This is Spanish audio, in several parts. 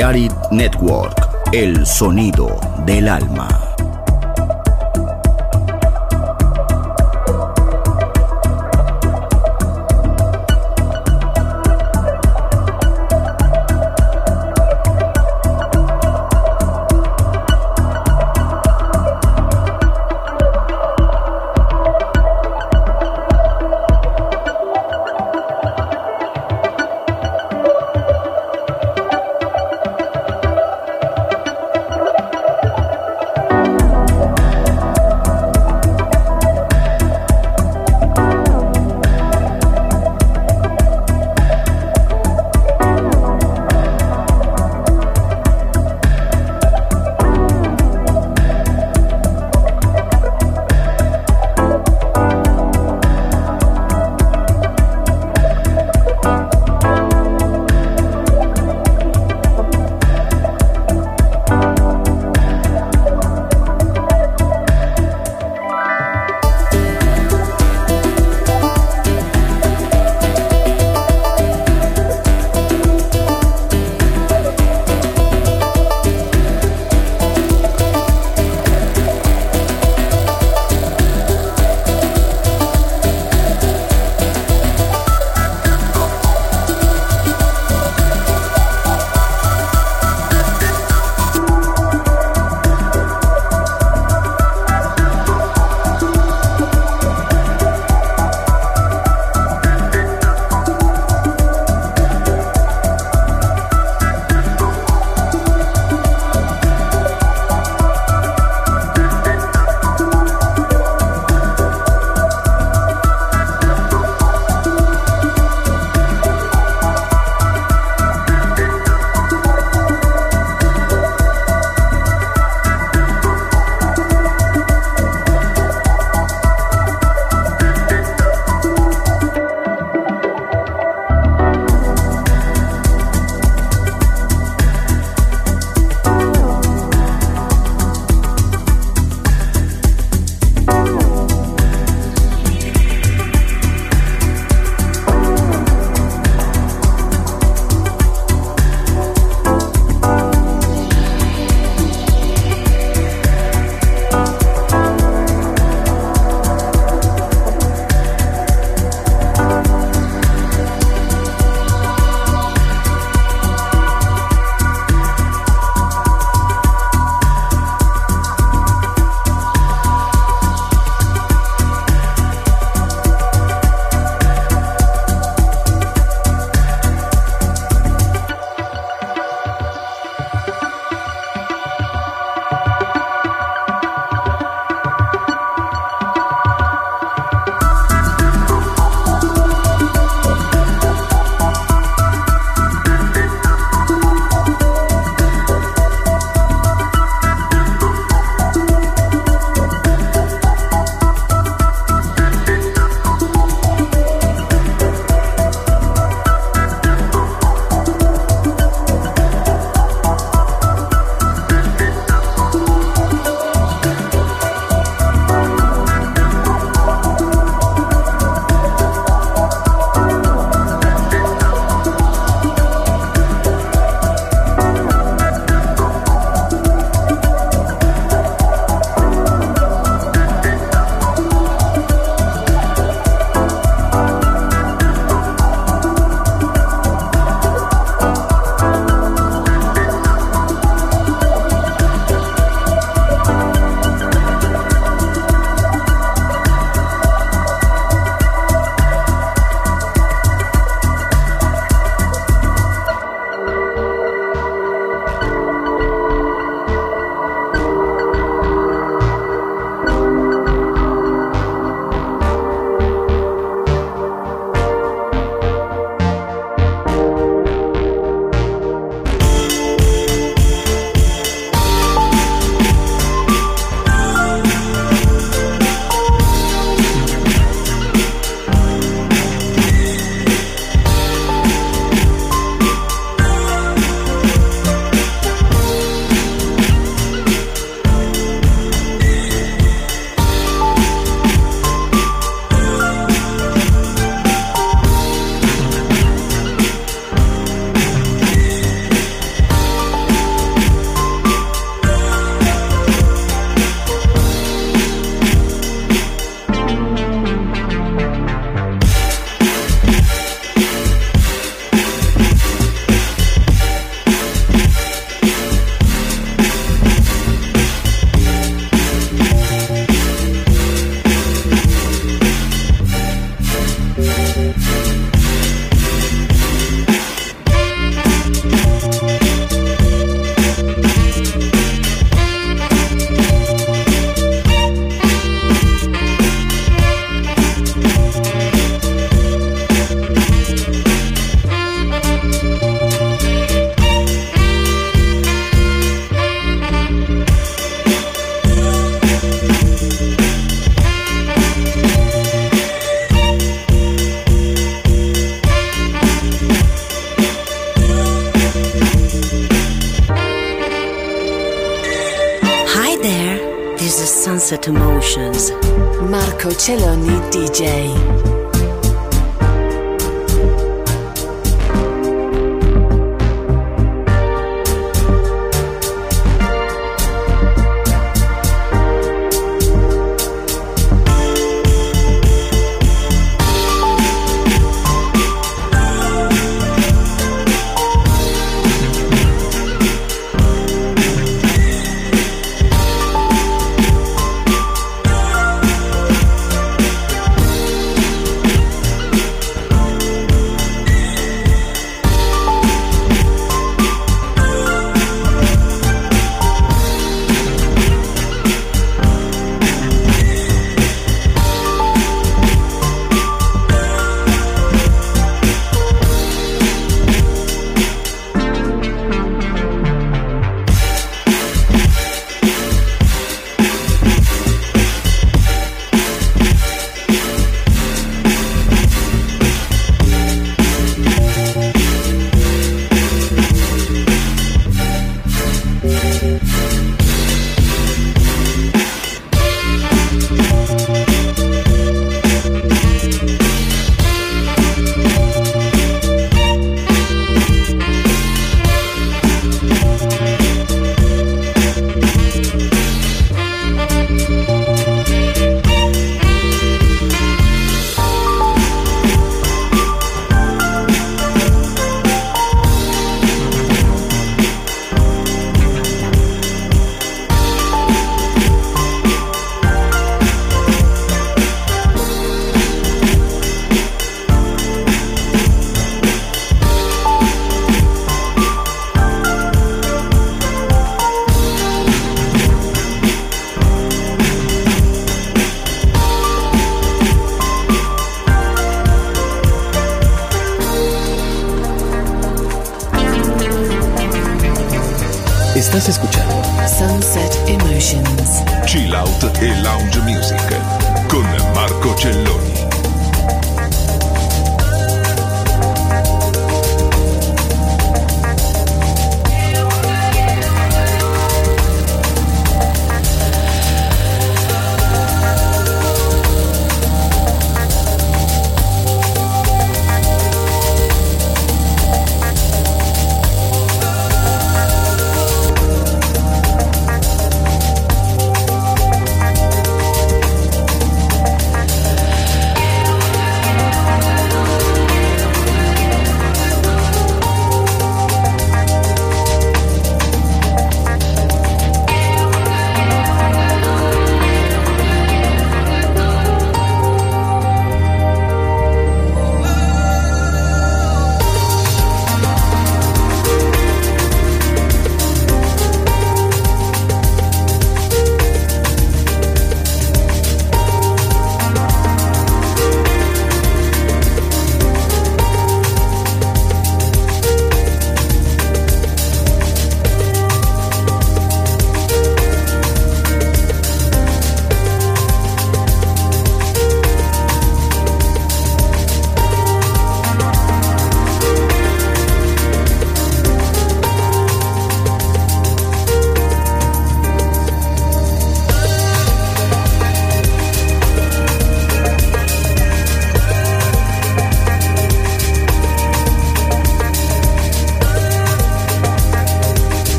Balearic Network, el sonido del alma.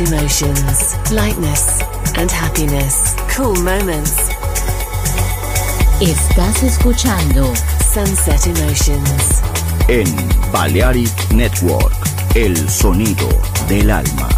emotions, lightness and happiness, cool moments. Estás escuchando Sunset Emotions en Balearic Network, el sonido del alma.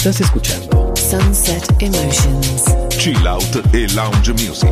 Estás escuchando Sunset Emotions. Chill Out e Lounge Music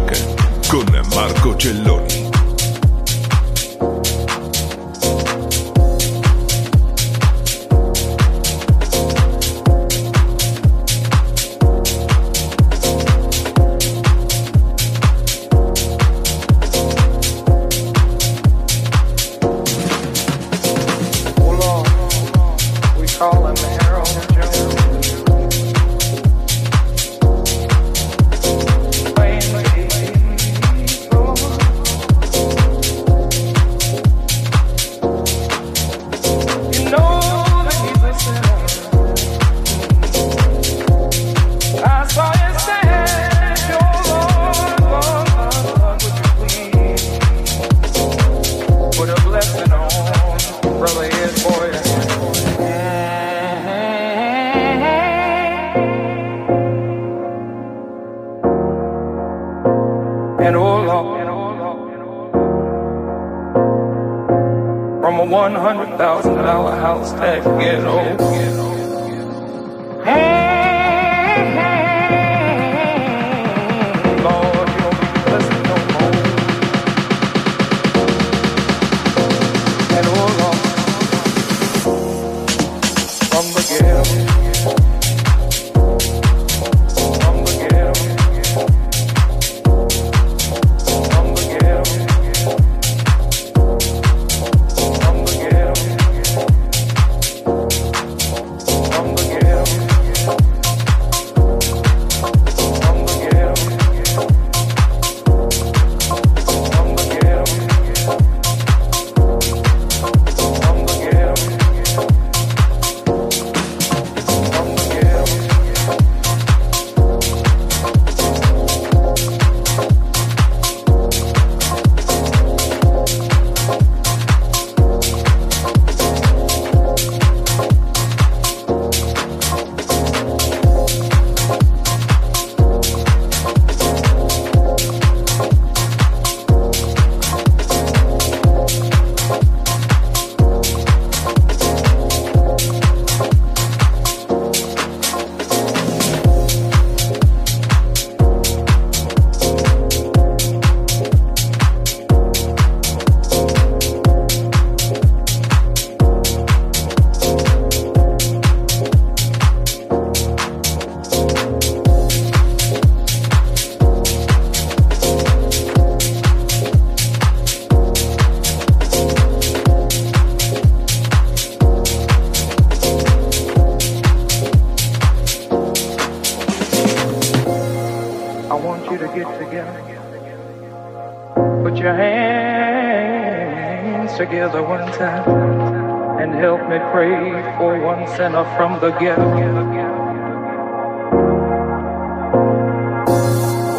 sinner from the ghetto.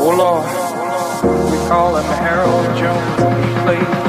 Oh Lord, we call him Harold Jones. He plays